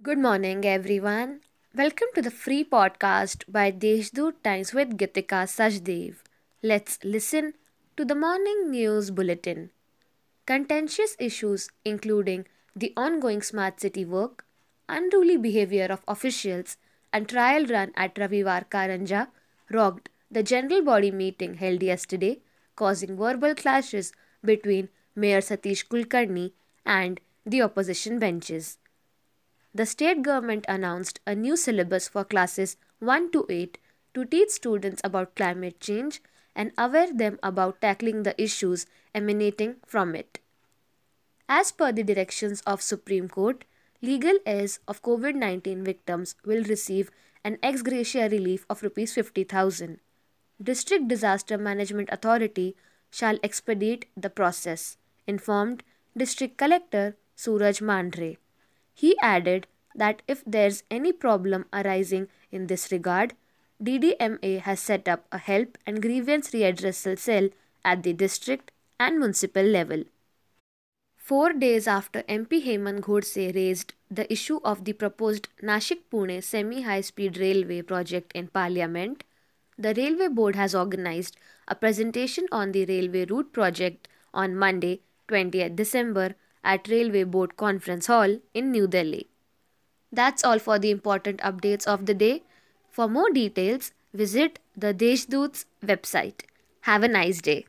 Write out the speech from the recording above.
Good morning, everyone. Welcome to the free podcast by Deshdoot Times with Gitika Sajdev. Let's listen to the morning news bulletin. Contentious issues, including the ongoing smart city work, unruly behavior of officials, and trial run at Ravivar Karanja, rocked the general body meeting held yesterday, causing verbal clashes between Mayor Satish Kulkarni and the opposition benches. The state government announced a new syllabus for classes 1 to 8 to teach students about climate change and aware them about tackling the issues emanating from it. As per the directions of Supreme Court, legal heirs of COVID-19 victims will receive an ex gratia relief of rupees 50,000. District Disaster Management Authority shall expedite the process, informed District Collector Suraj Mandhare. He added that if there's any problem arising in this regard, DDMA has set up a help and grievance redressal cell at the district and municipal level. Four days after MP Hemant Godse raised the issue of the proposed Nashik Pune semi high speed railway project in Parliament, the Railway Board has organized a presentation on the railway route project on Monday, 20th December, at Railway Board Conference Hall in New Delhi. That's all for the important updates of the day. For more details, visit the Deshdoot's website. Have a nice day.